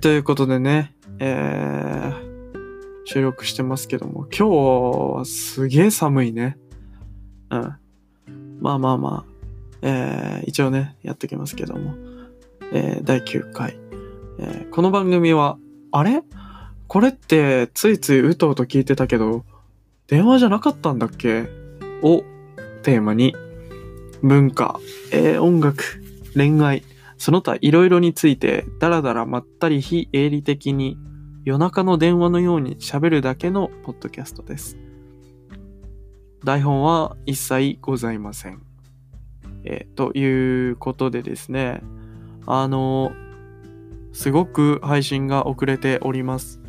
ということでね、えー、収録してますけども、今日はすげえ寒いね。うん。まあまあまあ、えー、一応ね、やってきますけども、えー、第9回、えー、この番組は、あれ？これってついついうとうと聞いてたけど、電話じゃなかったんだっけ？をテーマに、文化、えー、音楽、恋愛、その他いろいろについて、だらだらまったり非営利的に夜中の電話のように喋るだけのポッドキャストです。台本は一切ございません。えー、ということでですね、あの、すごく配信が遅れております。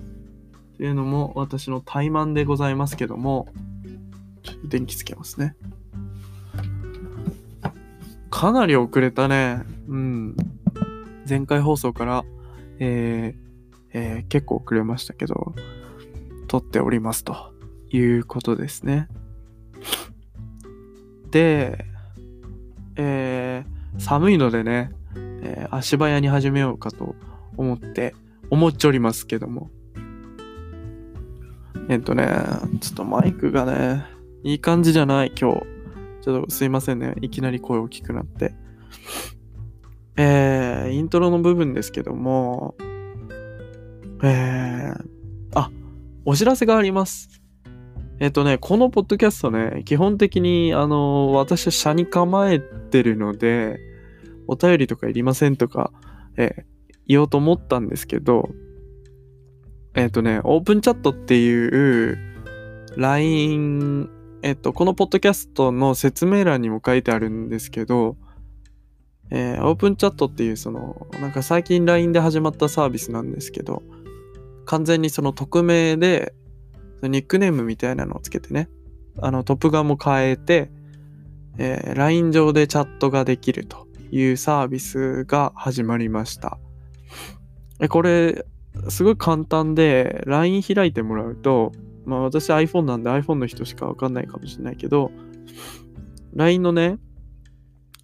というのも私の怠慢でございますけども、ちょっと電気つけますね。かなり遅れたね。うん。前回放送から、えー、えー、結構遅れましたけど、撮っておりますということですね。で、えー、寒いのでね、えー、足早に始めようかと思って、思っちょりますけども。えっとね、ちょっとマイクがね、いい感じじゃない、今日。ちょっとすいませんね。いきなり声大きくなって。えー、イントロの部分ですけども、えー、あ、お知らせがあります。えっとね、このポッドキャストね、基本的に、あの、私は車に構えてるので、お便りとかいりませんとか、え、言おうと思ったんですけど、えっとね、オープンチャットっていう LINE、えっと、このポッドキャストの説明欄にも書いてあるんですけど、えー、オープンチャットっていうその、なんか最近 LINE で始まったサービスなんですけど、完全にその匿名で、ニックネームみたいなのをつけてね、あの、トップガンも変えて、えー、LINE 上でチャットができるというサービスが始まりました。え、これ、すごい簡単で、LINE 開いてもらうと、まあ私 iPhone なんで iPhone の人しかわかんないかもしれないけど、LINE のね、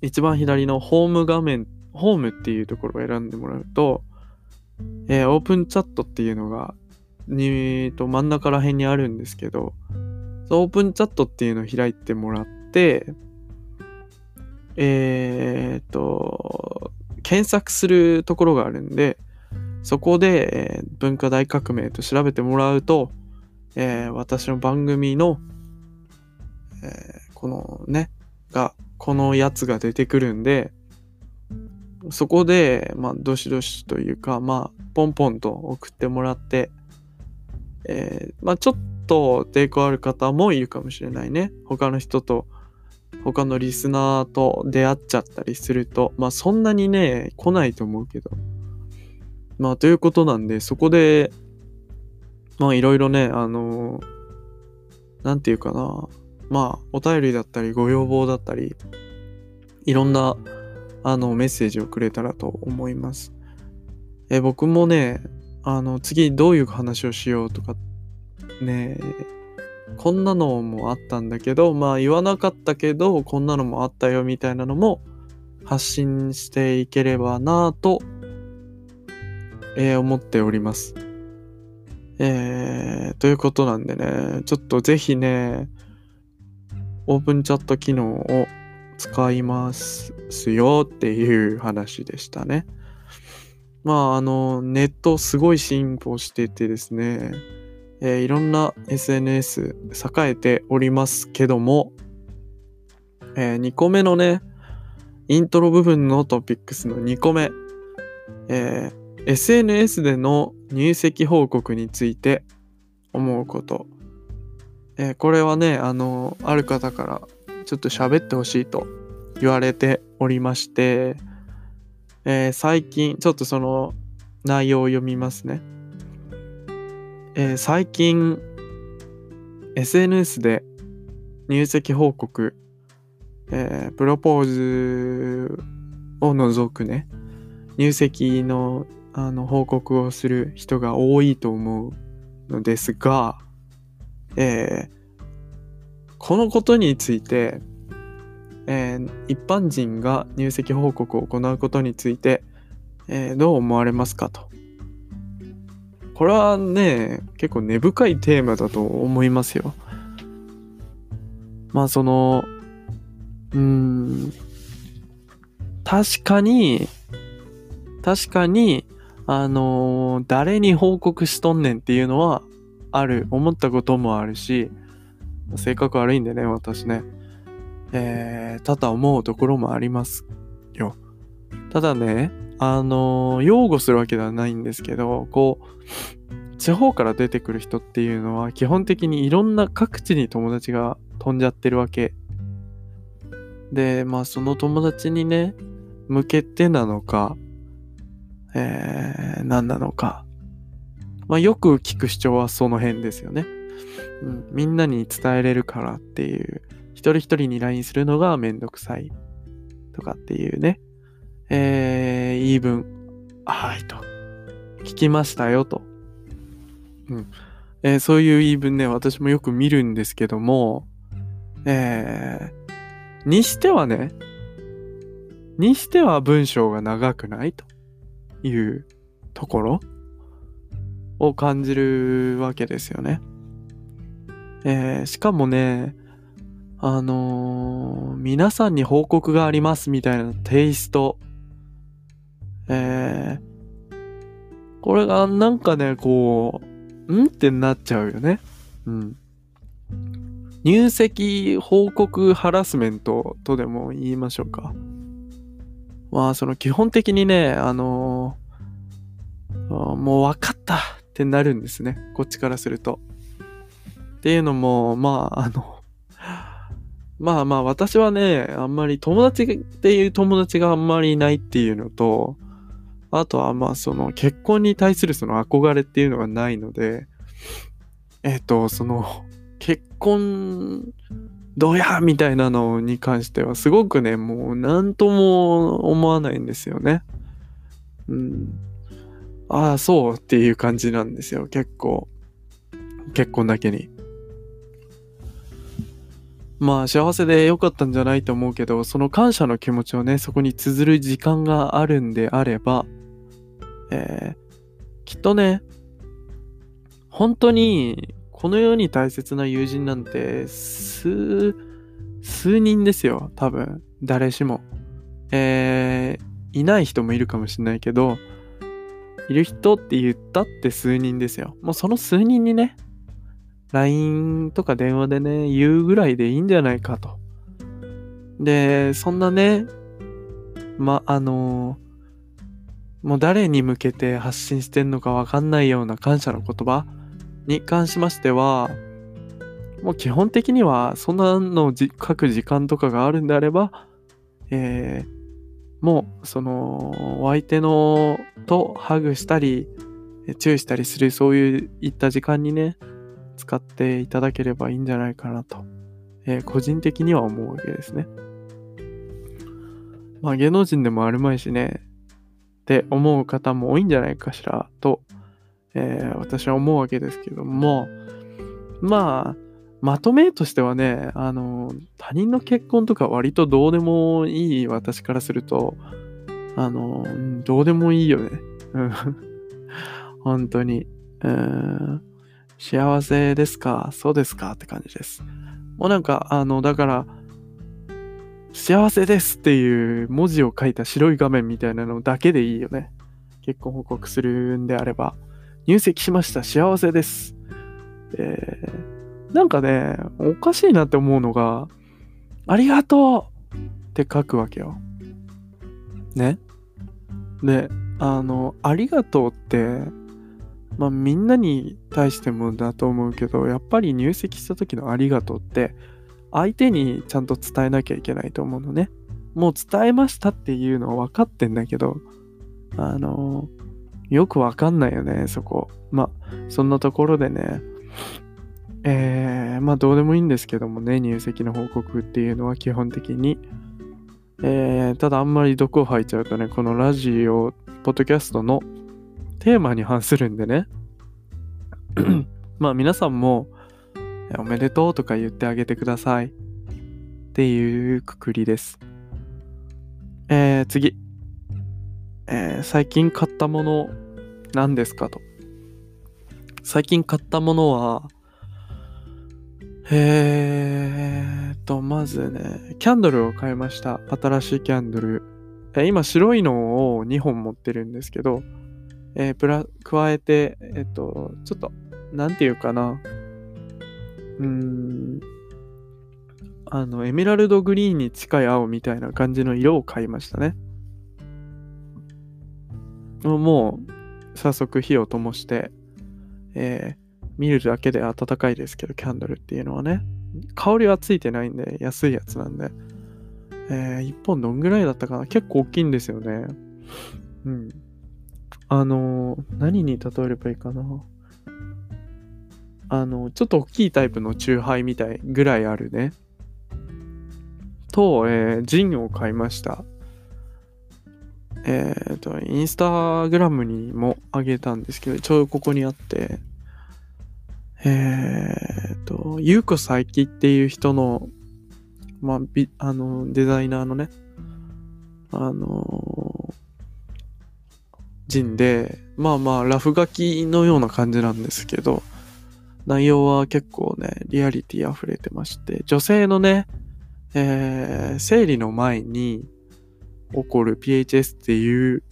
一番左のホーム画面、ホームっていうところを選んでもらうと、えー、オープンチャットっていうのが、にと真ん中ら辺にあるんですけど、オープンチャットっていうのを開いてもらって、えー、っと、検索するところがあるんで、そこで、えー、文化大革命と調べてもらうと、えー、私の番組の、えー、このね、が、このやつが出てくるんで、そこで、まあ、どしどしというか、まあ、ポンポンと送ってもらって、えー、まあ、ちょっと抵抗ある方もいるかもしれないね。他の人と、他のリスナーと出会っちゃったりすると、まあ、そんなにね、来ないと思うけど。まあ、ということなんで、そこで、まあ、いろいろね、あのー、なんていうかな。まあ、お便りだったり、ご要望だったり、いろんなあの、メッセージをくれたらと思います。え、僕もね、あの、次どういう話をしようとか、ね、こんなのもあったんだけど、まあ言わなかったけど、こんなのもあったよみたいなのも発信していければなぁと、えー、思っております。えー、ということなんでね、ちょっとぜひね、オープンチャット機能を使いますよっていう話でしたね。まあ、あの、ネットすごい進歩しててですね、えー、いろんな SNS 栄えておりますけども、えー、2個目のね、イントロ部分のトピックスの2個目、えー、SNS での入籍報告について思うこと。えー、これはね、あの、ある方からちょっと喋ってほしいと言われておりまして、えー、最近、ちょっとその内容を読みますね。えー、最近、SNS で入籍報告、え、プロポーズを除くね、入籍のあの報告をする人が多いと思うのですが、えー、このことについて、えー、一般人が入籍報告を行うことについて、えー、どう思われますかとこれはね、結構根深いテーマだと思いますよ。まあその、うん、確かに、確かに、あのー誰に報告しとんねんっていうのはある。思ったこともあるし、性格悪いんでね、私ね。えー、ただ思うところもありますよ。ただね、あのー擁護するわけではないんですけど、こう、地方から出てくる人っていうのは基本的にいろんな各地に友達が飛んじゃってるわけ。で、まあその友達にね、向けてなのか、えー、何なのか。まあよく聞く主張はその辺ですよね。うん、みんなに伝えれるからっていう、一人一人に LINE するのがめんどくさいとかっていうね、えー、言い分、はいと、聞きましたよと。うん。えーそういう言い分ね、私もよく見るんですけども、えー、にしてはね、にしては文章が長くないというところ。を感じるわけですよね。えーしかもね、あのー皆さんに報告がありますみたいなテイスト。えーこれがなんかね、こう、んってなっちゃうよね。うん。入籍報告ハラスメントとでも言いましょうか。まあ、その基本的にね、あのーもう分かったってなるんですね。こっちからすると。っていうのも、まあ、あの、まあまあ私はね、あんまり友達っていう友達があんまりいないっていうのと、あとはまあその結婚に対するその憧れっていうのがないので、えっ、と、その結婚どうやみたいなのに関してはすごくね、もう何とも思わないんですよね。うん。ああ、そうっていう感じなんですよ、結構。結婚だけに。まあ幸せで良かったんじゃないと思うけど、その感謝の気持ちをね、そこに綴る時間があるんであれば、えーきっとね、本当にこの世に大切な友人なんて数、数人ですよ、多分。誰しも。えーいない人もいるかもしれないけど、いる人って言ったって数人ですよ。もうその数人にね、LINE とか電話でね、言うぐらいでいいんじゃないかと。で、そんなね、ま、あのもう誰に向けて発信してんのかわかんないような感謝の言葉に関しましては、もう基本的にはそんなの書く時間とかがあるんであれば、えーもうそのお相手のとハグしたりえ注意したりするそういういった時間にね使っていただければいいんじゃないかなと、えー個人的には思うわけですね。まあ芸能人でもあるまいしねって思う方も多いんじゃないかしらと、えー私は思うわけですけどもまあまとめとしてはねあの他人の結婚とか割とどうでもいい私からするとあのどうでもいいよね。うん 本当に。うん幸せですか？そうですか？って感じです。もうなんか、あの、だから、幸せですっていう文字を書いた白い画面みたいなのだけでいいよね。結婚報告するんであれば、入籍しました、幸せです。えなんかね、おかしいなって思うのが、ありがとうって書くわけよ。ね。で、あの、ありがとうって、まあみんなに対してもだと思うけど、やっぱり入籍した時のありがとうって、相手にちゃんと伝えなきゃいけないと思うのね。もう伝えましたっていうのは分かってんだけど、あの、よく分かんないよね、そこ。まあ、そんなところでね、えー、まあどうでもいいんですけどもね、入籍の報告っていうのは基本的に。えー、ただあんまり毒を吐いちゃうとね、このラジオ、ポッドキャストのテーマに反するんでね。まあ皆さんも、えおめでとうとか言ってあげてください。っていうくくりです。えー、次。えー最近買ったもの何ですかと。最近買ったものは、えーと、まずね、キャンドルを買いました。新しいキャンドル。え今、白いのを2本持ってるんですけど、えー、プラ、加えて、えっと、ちょっと、なんていうかな。うーん、あの、エメラルドグリーンに近い青みたいな感じの色を買いましたね。もう、早速火を灯して、えー、見るだけで暖かいですけど、キャンドルっていうのはね。香りはついてないんで、安いやつなんで。えー、1本どんぐらいだったかな？結構大きいんですよね。うん。あのー、何に例えればいいかな？あの、ちょっと大きいタイプのチューハイみたいぐらいあるね。と、えー、ジンを買いました。えっ、ー、と、インスタグラムにもあげたんですけど、ちょうどここにあって、えっ、と、ゆうこさいきっていう人の、まあ、びあの、デザイナーのね、あのジンで、まあまあ、ラフ書きのような感じなんですけど、内容は結構ね、リアリティ溢れてまして、女性のね、えー、生理の前に起こる PHS っていう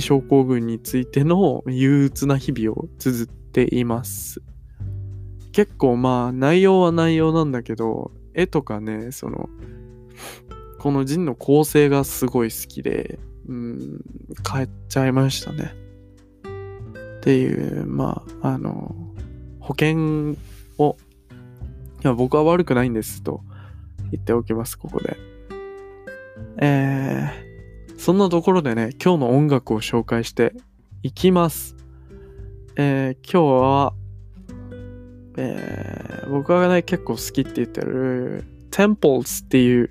症候群についての憂鬱な日々を綴っています。結構まあ内容は内容なんだけど、絵とかね、その、このジンの構成がすごい好きで、うん、変えちゃいましたね。っていう、まあ、あの、保険を、いや、僕は悪くないんですと言っておきます、ここで。えー、そんなところでね、今日の音楽を紹介していきます。えー、今日は、えー、僕がね、結構好きって言ってる Temples っていう、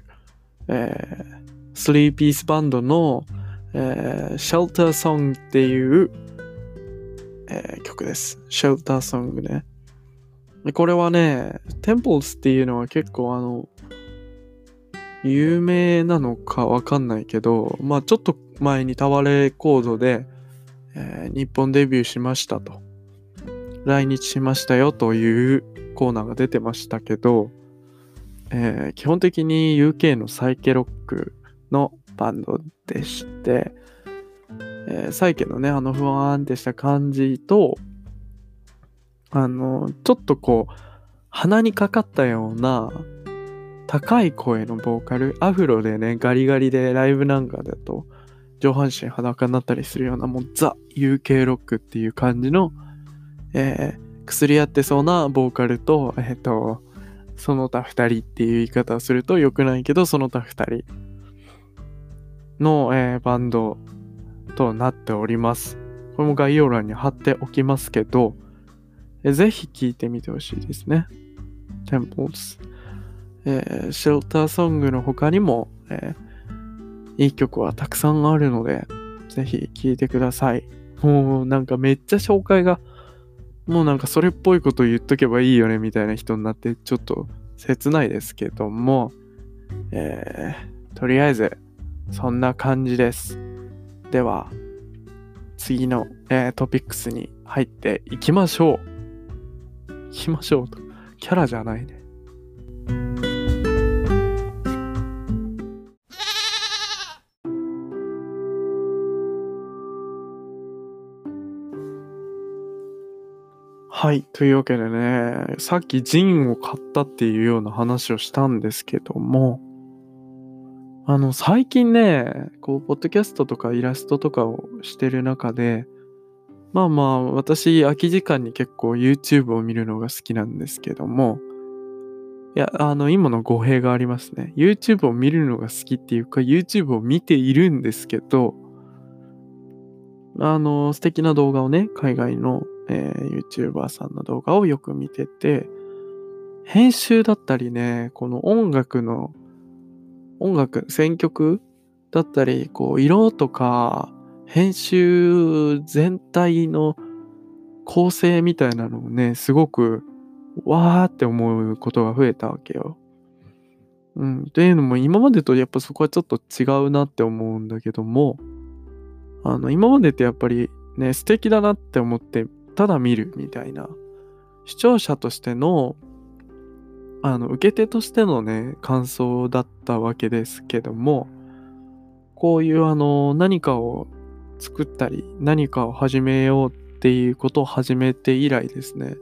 えー、3ピースバンドの、えー、Shelter Song っていう、えー、曲です。Shelter Song ね。これはね、Temples っていうのは結構あの、有名なのかわかんないけど、まあちょっと前にタワレコードで、えー、日本デビューしましたと。来日しましたよというコーナーが出てましたけど、えー、基本的に UK のサイケロックのバンドでして、えー、サイケのね、あのふわーんってした感じと、あの、ちょっとこう、鼻にかかったような高い声のボーカル、アフロでね、ガリガリでライブなんかだと上半身裸になったりするような、もうザ・ UK ロックっていう感じの、えー、薬やってそうなボーカルと、えっ、ー、と、その他二人っていう言い方をすると良くないけど、その他二人の、えー、バンドとなっております。これも概要欄に貼っておきますけど、えぜひ聴いてみてほしいですね。Temples。えー、シェルターソングの他にも、えー、いい曲はたくさんあるので、ぜひ聴いてください。もうなんかめっちゃ紹介が、もうなんかそれっぽいこと言っとけばいいよねみたいな人になってちょっと切ないですけども、えー、とりあえずそんな感じです。では、次の、えー、トピックスに入っていきましょう。いきましょうと。キャラじゃないね。はい。というわけでね、さっきジンを買ったっていうような話をしたんですけども、あの、最近ね、こう、ポッドキャストとかイラストとかをしてる中で、まあまあ、私、空き時間に結構 YouTube を見るのが好きなんですけども、いや、あの、今の語弊がありますね。YouTube を見るのが好きっていうか、YouTube を見ているんですけど、あの、素敵な動画をね、海外のえー、YouTuber さんの動画をよく見てて、編集だったりね、この音楽の、音楽、選曲だったり、こう、色とか、編集全体の構成みたいなのをね、すごく、わーって思うことが増えたわけよ。うん。っていうのも、今までとやっぱそこはちょっと違うなって思うんだけども、あの、今までってやっぱりね、素敵だなって思ってただ見るみたいな、視聴者としての、あの、受け手としてのね、感想だったわけですけども、こういうあの、何かを作ったり、何かを始めようっていうことを始めて以来ですね、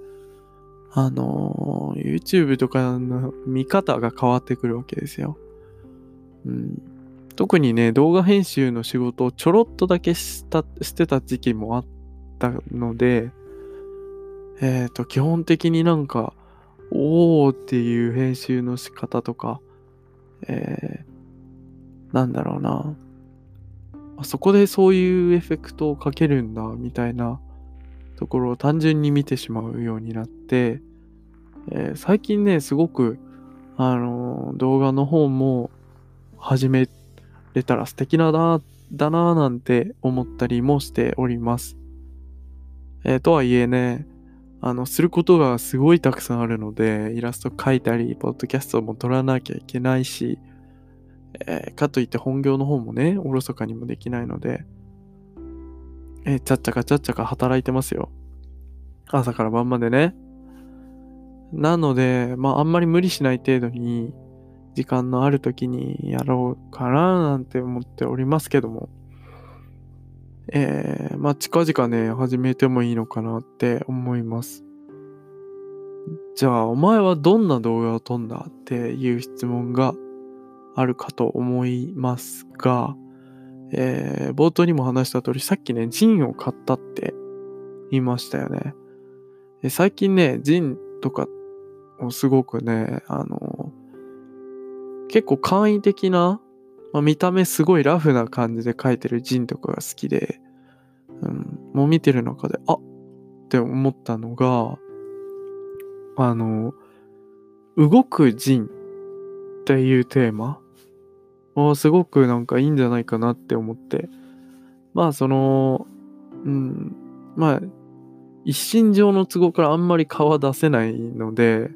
あの、YouTube とかの見方が変わってくるわけですよ。うん、特にね、動画編集の仕事をちょろっとだけしたしてた時期もあったので、えっ、ー、と、基本的になんか、おーっていう編集の仕方とか、えー、なんだろうな。あそこでそういうエフェクトをかけるんだ、みたいなところを単純に見てしまうようになって、えー、最近ね、すごく、あのー、動画の方も始めれたら素敵なだ、だなぁなんて思ったりもしております。えー、とはいえね、あの、することがすごいたくさんあるので、イラスト描いたり、ポッドキャストも撮らなきゃいけないし、えー、かといって本業の方もね、おろそかにもできないので、えー、ちゃっちゃかちゃっちゃか働いてますよ。朝から晩までね。なので、まあ、あんまり無理しない程度に、時間のある時にやろうかななんて思っておりますけども。えー、まあ、近々ね、始めてもいいのかなって思います。じゃあ、お前はどんな動画を撮んだっていう質問があるかと思いますが、えー、冒頭にも話した通り、さっきね、ジンを買ったって言いましたよね。最近ね、ジンとかをすごくね、あの、結構簡易的な、まあ、見た目すごいラフな感じで描いてるジンとかが好きで、うん、もう見てる中で、あって思ったのが、あの、動くジンっていうテーマあすごくなんかいいんじゃないかなって思って。まあその、うん、まあ、一心上の都合からあんまり顔は出せないので、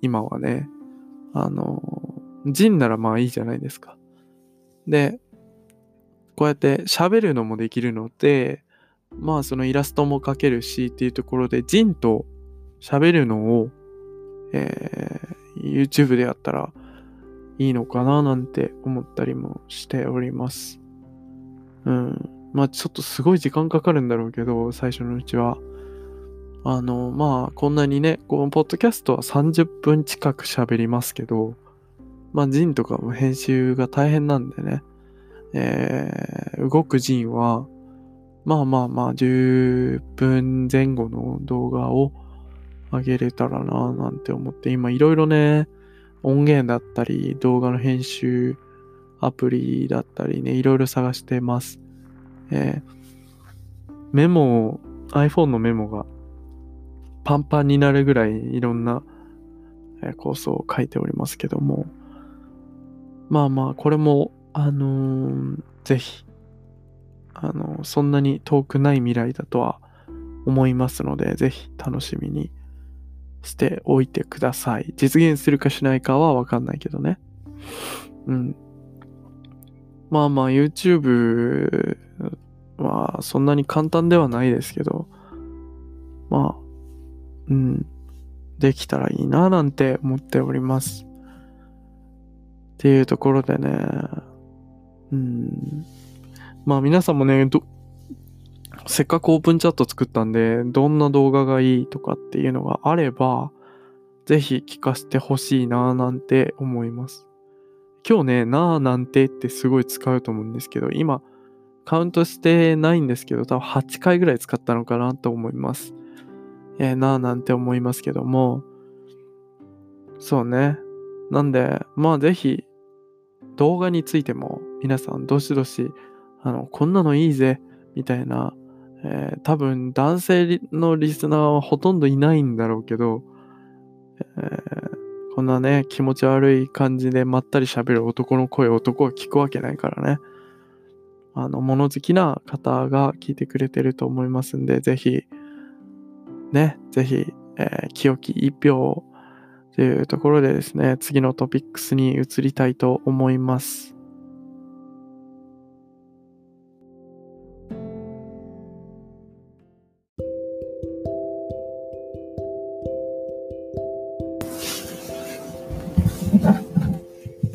今はね、あの、ジンならまあいいじゃないですか。で、こうやって喋るのもできるので、まあそのイラストも描けるしっていうところで、ジンと喋るのを、えー、YouTube でやったら、いいのかななんて思ったりもしております。うん。まあちょっとすごい時間かかるんだろうけど、最初のうちは。あの、まあこんなにね、このポッドキャストは30分近く喋りますけど、まあジンとかも編集が大変なんでね、えー、動くジンは、まあまあまあ10分前後の動画を上げれたらななんて思って今いろいろね、音源だったり、動画の編集アプリだったりね、いろいろ探してます。えー、メモを、iPhone のメモがパンパンになるぐらいいろんな、構想を書いておりますけども、まあまあ、これも、あのー、ぜひ、あのー、そんなに遠くない未来だとは思いますので、ぜひ楽しみにしておいてください。実現するかしないかはわかんないけどね。うん。まあまあ YouTube はそんなに簡単ではないですけど、まあ、うん、できたらいいななんて思っております。っていうところでね、うん、まあ皆さんもね、せっかくオープンチャット作ったんで、どんな動画がいいとかっていうのがあれば、ぜひ聞かせてほしいなぁなんて思います。今日ね、なぁなんてってすごい使うと思うんですけど、今、カウントしてないんですけど、多分8回ぐらい使ったのかなと思います。えー、なぁなんて思いますけども、そうね。なんで、まあぜひ、動画についても皆さんどしどし、あの、こんなのいいぜ、みたいなえー、多分男性のリスナーはほとんどいないんだろうけど、えー、こんなね、気持ち悪い感じでまったり喋る男の声男は聞くわけないからね。あの、物好きな方が聞いてくれてると思いますんで、ぜひ、ね、ぜひ、えー、清き一票というところでですね、次のトピックスに移りたいと思います。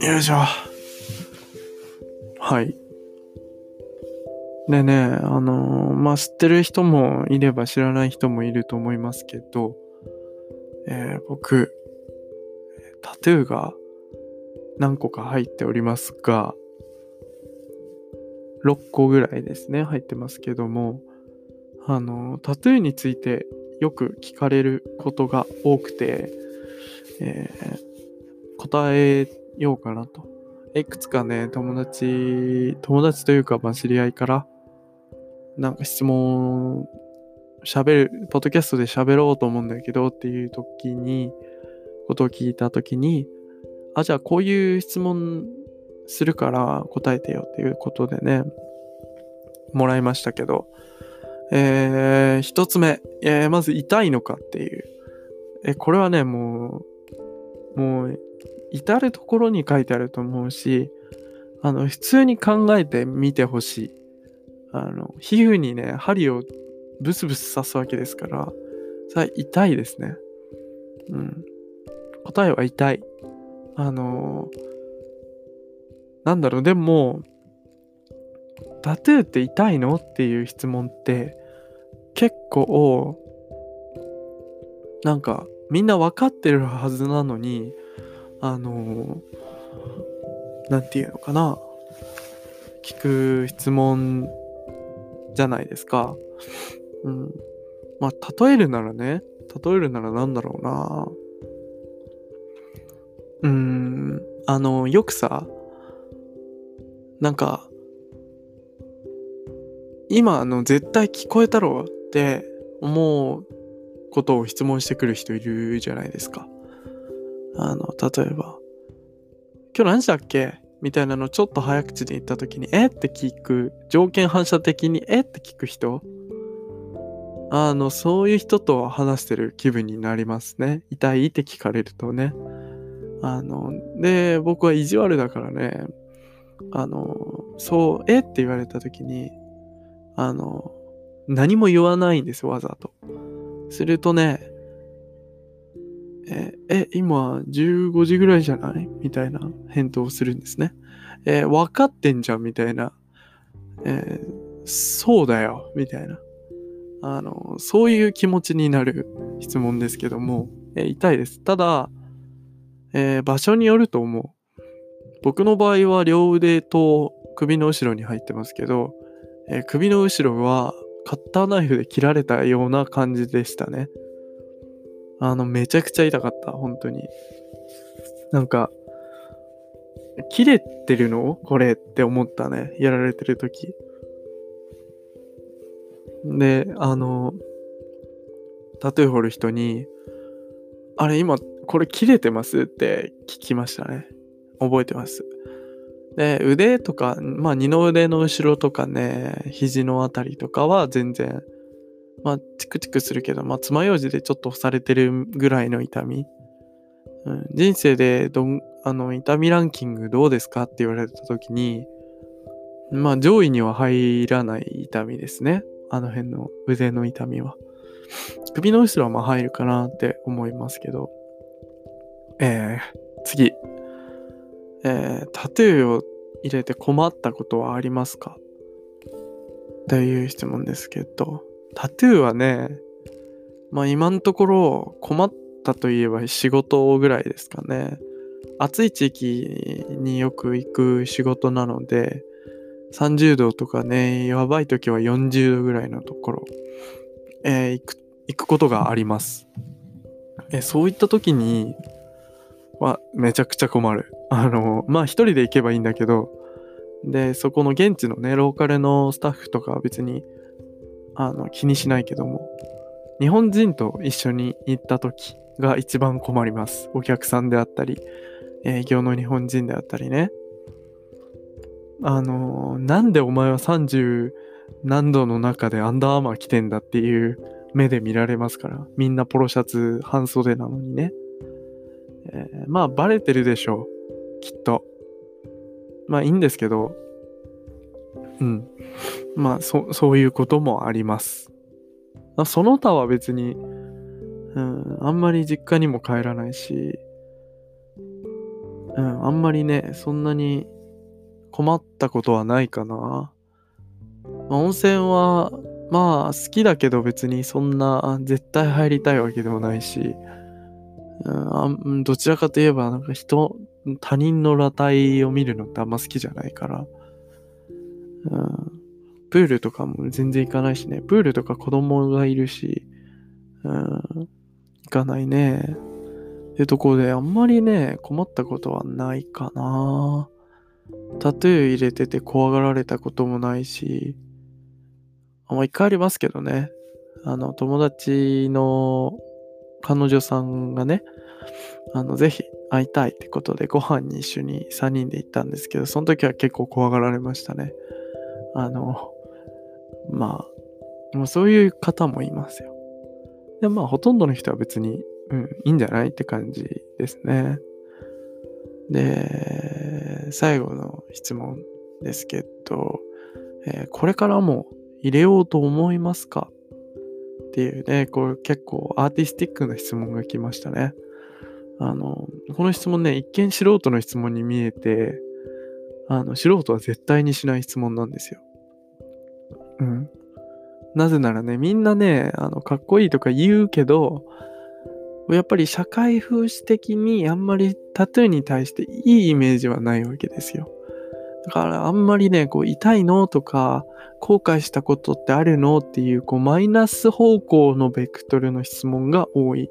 よいしょ。はい。でね、あのー、まあ、知ってる人もいれば知らない人もいると思いますけど、えー、僕、タトゥーが何個か入っておりますが、6個ぐらいですね、入ってますけども、あの、タトゥーについてよく聞かれることが多くて、えー、答えようかなと。いくつかね、友達、友達というか、まあ、知り合いから、なんか質問、喋る、ポッドキャストで喋ろうと思うんだけどっていう時に、ことを聞いた時に、あ、じゃあこういう質問するから答えてよっていうことでね、もらいましたけど、えー、一つ目、えー、まず痛いのかっていう。え、これはね、もう、もう、至るところに書いてあると思うし、あの、普通に考えてみてほしい。あの、皮膚にね、針をブスブス刺すわけですから、それは痛いですね。うん。答えは痛い。あのなんだろう、でも、タトゥーって痛いの？っていう質問って結構なんかみんな分かってるはずなのにあの何て言うのかな聞く質問じゃないですか。うん。まあ、例えるならね、例えるならなんだろうな。うーん、あの、よくさ、なんか、今あの絶対聞こえたろって思うことを質問してくる人いるじゃないですか。あの、例えば、今日何時だっけ？みたいなのちょっと早口で言った時に、え？って聞く、条件反射的に、え？って聞く人あの、そういう人と話してる気分になりますね。痛い？って聞かれるとね。あの、で、僕は意地悪だからね、あの、そう、え？って言われた時に、あの、何も言わないんですよ、わざと。するとね、え、え、今15時ぐらいじゃない？みたいな返答をするんですね。え分かってんじゃん？みたいな。え、そうだよみたいな。あの、そういう気持ちになる質問ですけども、え、痛いです。ただ、えー、場所によると思う。僕の場合は両腕と首の後ろに入ってますけど、えー、首の後ろはカッターナイフで切られたような感じでしたね。あの、めちゃくちゃ痛かった、本当に。なんか、切れてるの？これって思ったね。やられてる時。で、あの、タトゥー掘る人に、あれ今、これ切れてます？って聞きましたね。覚えてます。で、腕とか、まあ二の腕の後ろとかね、肘のあたりとかは全然、まあチクチクするけど、まあ爪楊枝でちょっと押されてるぐらいの痛み。うん、人生でどん、あの、痛みランキングどうですかって言われた時に、まあ上位には入らない痛みですね。あの辺の腕の痛みは。首の後ろはまあ入るかなって思いますけど。えー、次。えー、タトゥーを入れて困ったことはありますか？という質問ですけど、タトゥーはね、まあ今のところ困ったといえば仕事ぐらいですかね。暑い地域によく行く仕事なので、30度とかね、やばい時は40度ぐらいのところ、えー、行く、行くことがあります。えそういった時に、はめちゃくちゃ困る。あの、まあ一人で行けばいいんだけど、で、そこの現地のね、ローカルのスタッフとかは別に、あの、気にしないけども、日本人と一緒に行った時が一番困ります。お客さんであったり、営業の日本人であったりね。あの、なんでお前は30何度の中でアンダーアーマー着てんだっていう目で見られますから。みんなポロシャツ半袖なのにね。えー、まあ、バレてるでしょう。きっと。まあ、いいんですけど、うん。まあ、そ、そういうこともあります。その他は別に、うん、あんまり実家にも帰らないし、うん、あんまりね、そんなに困ったことはないかな。まあ、温泉は、まあ好きだけど別にそんな絶対入りたいわけでもないし、うん、どちらかといえばなんか人、他人の裸体を見るのってあんま好きじゃないから、うん、プールとかも全然行かないしね、プールとか子供がいるし、うん、行かないね。ってとこであんまりね、困ったことはないかな。タトゥー入れてて怖がられたこともないし、あん、まあ、一回ありますけどね。あの、友達の彼女さんがね、あの、ぜひ会いたいってことでご飯に一緒に3人で行ったんですけど、その時は結構怖がられましたね。あの、まあ、もうそういう方もいますよ。で、まあ、ほとんどの人は別に、うん、いいんじゃないって感じですね。で、最後の質問ですけど、えー、これからも入れようと思いますか？っていうね、これ結構アーティスティックな質問が来ましたね。あの、この質問ね、一見素人の質問に見えて、あの、素人は絶対にしない質問なんですよ。うん。なぜならね、みんなね、あの、かっこいいとか言うけど、やっぱり社会風刺的にあんまりタトゥーに対していいイメージはないわけですよ。だからあんまりね、こう痛いのとか、後悔したことってあるのっていう、こうマイナス方向のベクトルの質問が多い。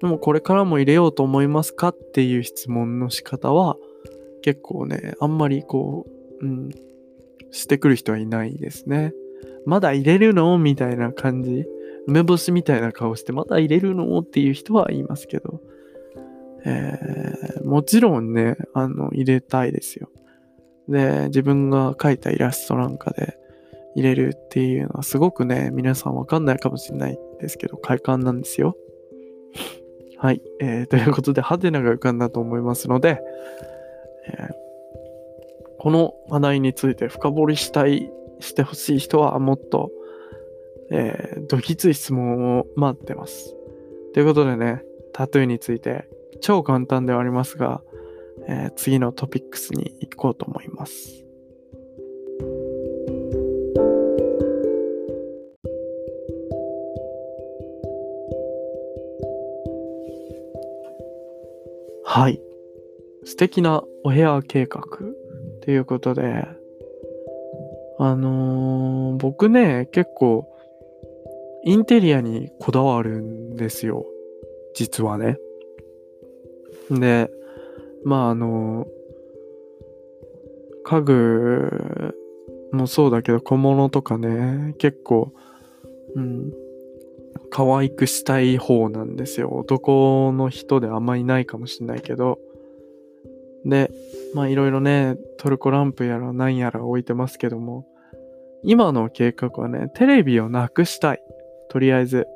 でもこれからも入れようと思いますかっていう質問の仕方は、結構ね、あんまりこう、うん、してくる人はいないですね。まだ入れるの？みたいな感じ。梅干しみたいな顔して、まだ入れるの？っていう人は言いますけど。えー、もちろんね、あの、入れたいですよ。で、自分が描いたイラストなんかで入れるっていうのはすごくね、皆さんわかんないかもしれないですけど、快感なんですよ。はい。えー、ということで、ハテナが浮かんだと思いますので、えー、この話題について深掘りしたい、してほしい人はもっと、えー、どぎつい質問を待ってます。ということでね、タトゥーについて超簡単ではありますが、えー、次のトピックスに行こうと思います。敵なお部屋計画ということで、あのー、僕ね、結構インテリアにこだわるんですよ。実はね。で、まああの、家具もそうだけど小物とかね、結構、うん、可愛くしたい方なんですよ。男の人であんまいないかもしんないけど。で、まあいろいろね、トルコランプやら何やら置いてますけども、今の計画はね、テレビをなくしたい。とりあえず。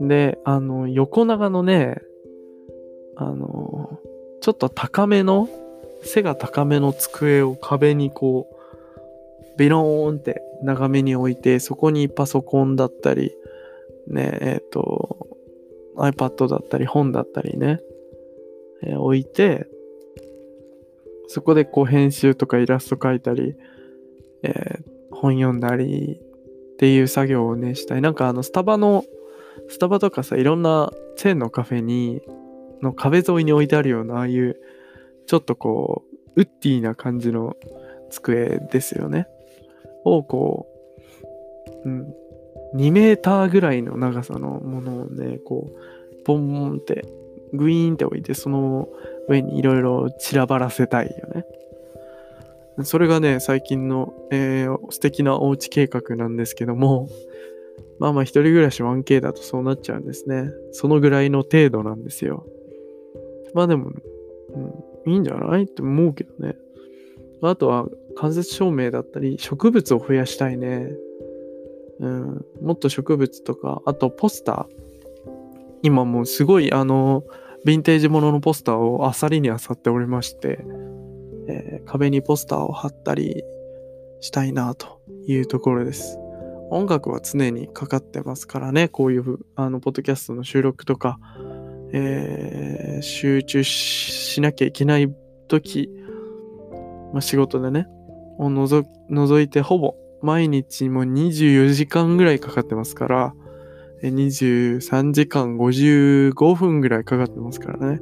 で、あの、横長のね、あの、ちょっと高めの、背が高めの机を壁にこう、ビローンって長めに置いて、そこにパソコンだったり、ね、えっ、ー、と、iPad だったり本だったりね、えー、置いて、そこでこう編集とかイラスト描いたり、えー、本読んだりっていう作業をね、したい。なんかあの、スタバの、スタバとかさ、いろんなチェーンのカフェに、の壁沿いに置いてあるような、ああいう、ちょっとこう、ウッディな感じの机ですよね。をこう、うん、2メーターぐらいの長さのものをね、こう、ポンってグイーンって置いて、その上にいろいろ散らばらせたいよね。それがね、最近の、えー、素敵なおうち計画なんですけども、まあまあ一人暮らし 1K だとそうなっちゃうんですね。そのぐらいの程度なんですよ。まあでも、うん、いいんじゃないって思うけどね。あとは間接照明だったり、植物を増やしたいね。うん、もっと植物とか、あとポスター。今もうすごいあの、ヴィンテージもののポスターをあさりにあさっておりまして、えー、壁にポスターを貼ったりしたいなというところです。音楽は常にかかってますからね、こういうあのポッドキャストの収録とか、えー、集中しなきゃいけない時、まあ、仕事でね、を除除いてほぼ毎日も24時間ぐらいかかってますから、23時間55分ぐらいかかってますからね。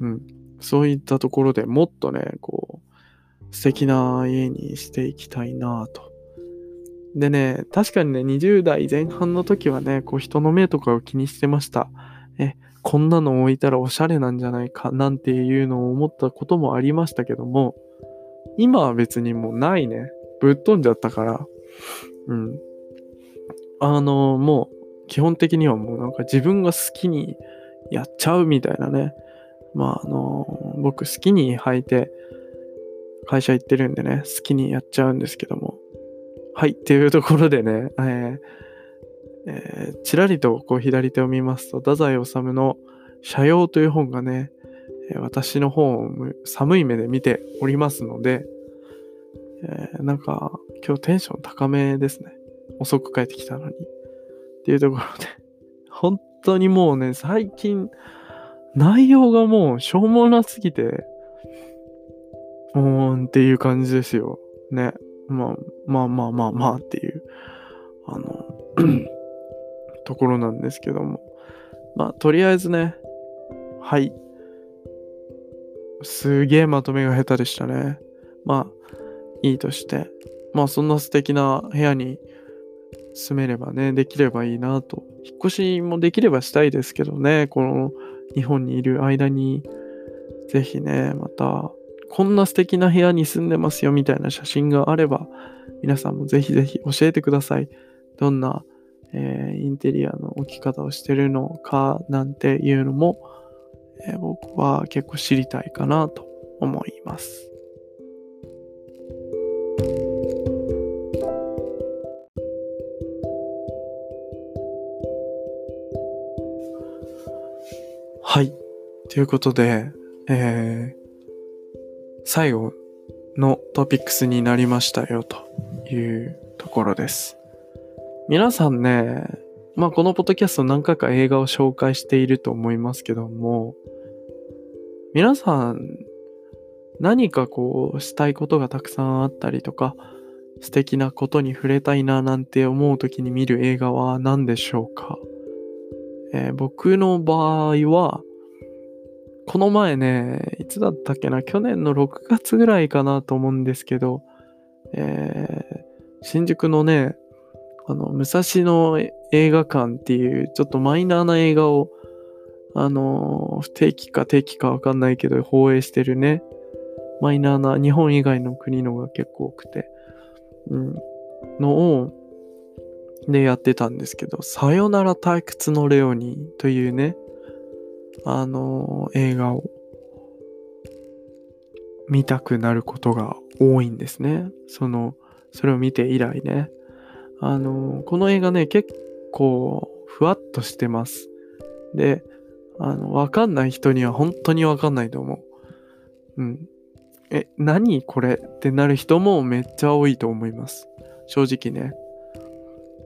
うん。そういったところでもっとね、こう、素敵な家にしていきたいなと。でね、確かにね、20代前半の時はね、こう人の目とかを気にしてました。え、こんなの置いたらおしゃれなんじゃないかなんていうのを思ったこともありましたけども、今は別にもうないね。ぶっ飛んじゃったから。うん。あの、もう、基本的にはもうなんか自分が好きにやっちゃうみたいなね。まあ、あの、僕好きに履いて会社行ってるんでね、好きにやっちゃうんですけども。はい、っていうところでね、えーえー、ちらりとこう左手を見ますと、太宰治の社用という本がね、私の本を寒い目で見ておりますので、えー、なんか今日テンション高めですね。遅く帰ってきたのに。っていうところで、本当にもうね、最近、内容がもうしょうもなすぎて、うーんっていう感じですよ。ね。まあまあまあまあまあっていう、あの ところなんですけども。まあ、とりあえずね、はい。すげえまとめが下手でしたね。まあ、いいとして。まあ、そんな素敵な部屋に住めればね、できればいいなと。引っ越しもできればしたいですけどね、この日本にいる間に、ぜひね、また、こんな素敵な部屋に住んでますよみたいな写真があれば、皆さんもぜひぜひ教えてください。どんな、えー、インテリアの置き方をしてるのかなんていうのも、えー、僕は結構知りたいかなと思います。はい。ということで、えー、最後のトピックスになりましたよというところです。皆さんね、まあこのポッドキャスト何回か映画を紹介していると思いますけども、皆さん何かこうしたいことがたくさんあったりとか、素敵なことに触れたいななんて思う時に見る映画は何でしょうか？えー、僕の場合は、この前ね、いつだったっけな、去年の6月ぐらいかなと思うんですけど、えー、新宿のね、あの、武蔵野映画館っていうちょっとマイナーな映画を、あの、不定期か定期かわかんないけど放映してるね、マイナーな日本以外の国のが結構多くて、うん、のを、でやってたんですけど、さよなら退屈のレオニーというね、あのー、映画を見たくなることが多いんですね。その、それを見て以来ね。あのー、この映画ね、結構ふわっとしてます。で、あの、わかんない人には本当にわかんないと思う。うん。え、何これってなる人もめっちゃ多いと思います。正直ね。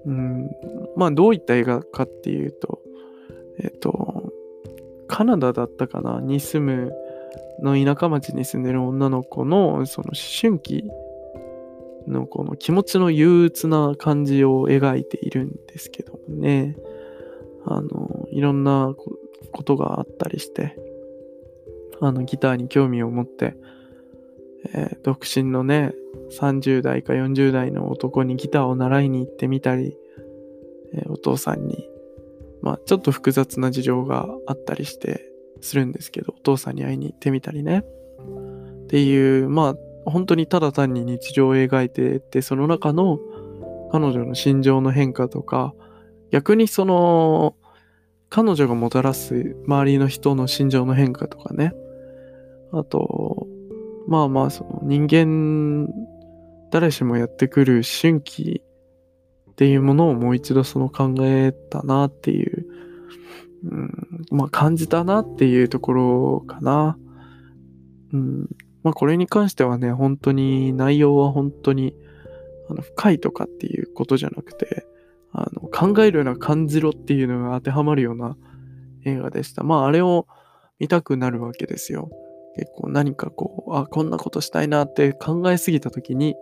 うん、まあどういった映画かっていうと、えっと、カナダだったかな？に住むの田舎町に住んでる女の子のその思春期のこの気持ちの憂鬱な感じを描いているんですけどもね、あの、いろんなことがあったりして、あの、ギターに興味を持って、えー、独身のね、30代か40代の男にギターを習いに行ってみたり、えー、お父さんに、まあちょっと複雑な事情があったりしてするんですけど、お父さんに会いに行ってみたりね。っていう、まあ本当にただ単に日常を描いてて、その中の彼女の心情の変化とか、逆にその、彼女がもたらす周りの人の心情の変化とかね。あと、まあまあ、その人間、誰しもやってくる春季っていうものをもう一度その考えたなっていう、うん、まあ感じたなっていうところかな。うん、まあこれに関してはね、本当に内容は本当にあの深いとかっていうことじゃなくて、あの考えるような感じろっていうのが当てはまるような映画でした。まああれを見たくなるわけですよ。結構何かこう、あ、こんなことしたいなって考えすぎた時に、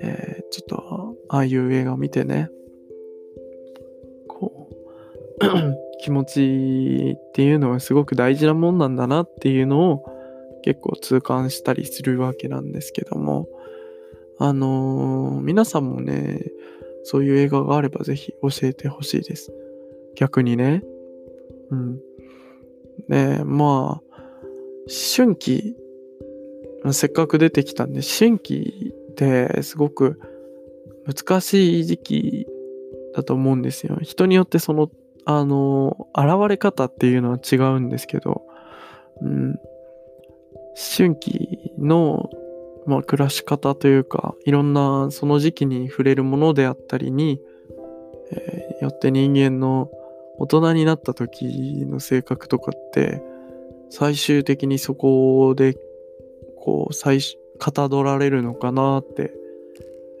えー、ちょっと、ああいう映画を見てね、こう、気持ちっていうのはすごく大事なもんなんだなっていうのを結構痛感したりするわけなんですけども、あのー、皆さんもね、そういう映画があればぜひ教えてほしいです。逆にね。うん。で、まあ、春期、せっかく出てきたんで、春期ってすごく難しい時期だと思うんですよ。人によってその、あの、現れ方っていうのは違うんですけど、うん、春期の、まあ、暮らし方というか、いろんなその時期に触れるものであったりに、えー、よって人間の大人になった時の性格とかって最終的にそこでこう最かたどられるのかなって、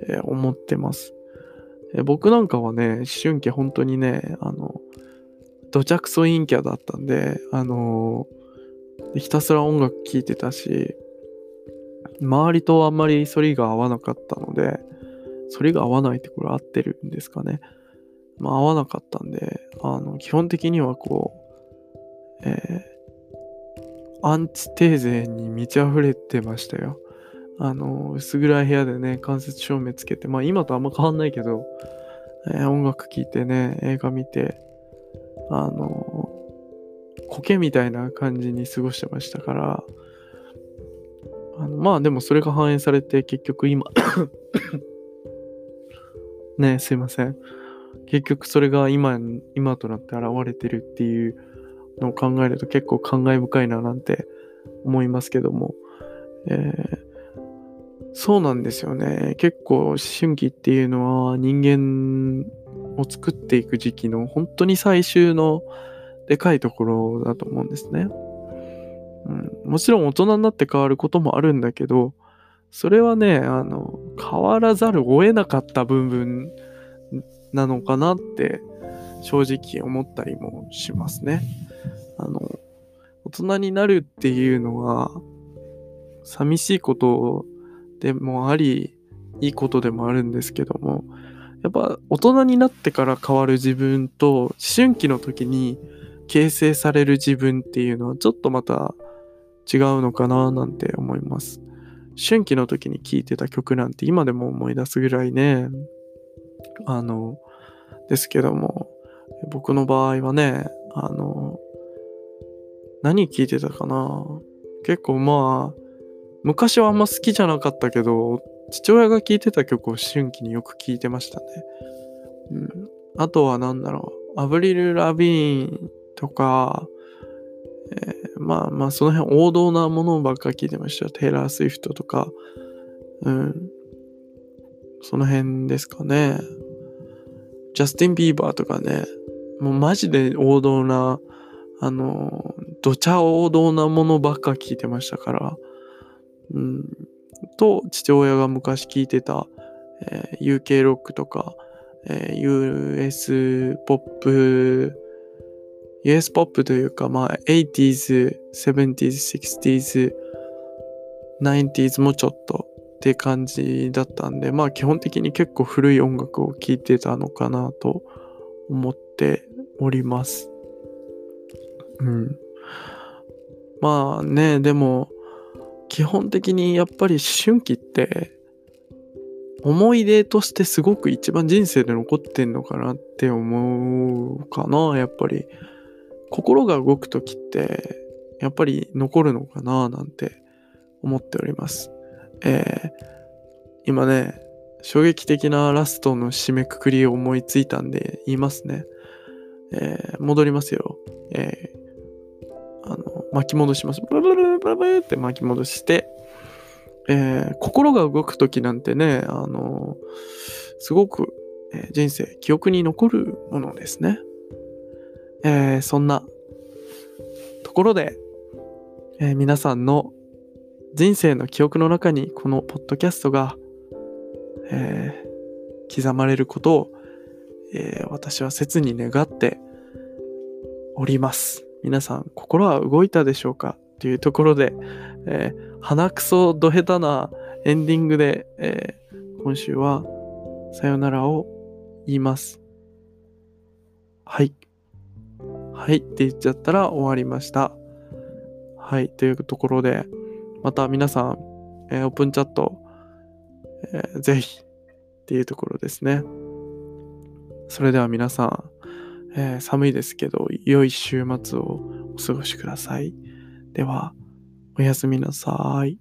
えー、思ってます、え、僕なんかはね思春期本当にねあの土着ソ陰キャだったんであのー、ひたすら音楽聴いてたし周りとあんまり反りが合わなかったので反りが合わないってこれ合ってるんですかね。まあ合わなかったんで、あの、基本的にはこう、えー、アンチテーゼに満ち溢れてましたよ。あの、薄暗い部屋でね、間接照明つけて、まあ今とあんま変わんないけど、えー、音楽聴いてね、映画見て、あの、苔みたいな感じに過ごしてましたから、あのまあでもそれが反映されて結局今 ねすいません。結局それが今、今となって現れてるっていうのを考えると結構感慨深いななんて思いますけども、えー、そうなんですよね。結構思春期っていうのは人間を作っていく時期の本当に最終のでかいところだと思うんですね。うん、もちろん大人になって変わることもあるんだけど、それはね、あの、変わらざるを得なかった部分なのかなって正直思ったりもしますね。大人になるっていうのは寂しいことでもあり、いいことでもあるんですけども、やっぱ大人になってから変わる自分と思春期の時に形成される自分っていうのはちょっとまた違うのかななんて思います。春期の時に聴いてた曲なんて今でも思い出すぐらいね、あの、ですけども、僕の場合はね、あの、何聴いてたかな？結構まあ、昔はあんま好きじゃなかったけど、父親が聴いてた曲を思春期によく聴いてましたね。うん。あとは何だろう、アブリル・ラビーンとか、えー、まあまあその辺王道なものばっか聴いてました。テイラー・スウィフトとか、うん。その辺ですかね。ジャスティン・ビーバーとかね、もうマジで王道な、あの、どちゃ王道なものばっか聞いてましたから、うん、と、父親が昔聞いてた、えー、UK ロックとか、えー、US ポップ、US ポップというか、まあ、80s、70s、60s、90s もちょっとって感じだったんで、まあ基本的に結構古い音楽を聴いてたのかなと思っております。うん。まあね、でも基本的にやっぱり思春期って思い出としてすごく一番人生で残ってんのかなって思うかな、やっぱり。心が動く時ってやっぱり残るのかななんて思っております。えー、今ね、衝撃的なラストの締めくくりを思いついたんで言いますね。えー、戻りますよ。えー、あの、巻き戻します。ブルブルブルブルって巻き戻して、えー、心が動く時なんてね、あのすごく、え人生、記憶に残るものですね。えそんなところで、え皆さんの人生の記憶の中にこのポッドキャストが、えー、刻まれることを、え、私は切に願っております。皆さん、心は動いたでしょうか？というところで、えー鼻くそど下手なエンディングで、えー今週はさよならを言います。はい。はいって言っちゃったら終わりました。はい。というところで、また皆さん、えーオープンチャット、えーぜひっていうところですね。それでは皆さん、えー寒いですけど、良い週末をお過ごしください。では、おやすみなさい。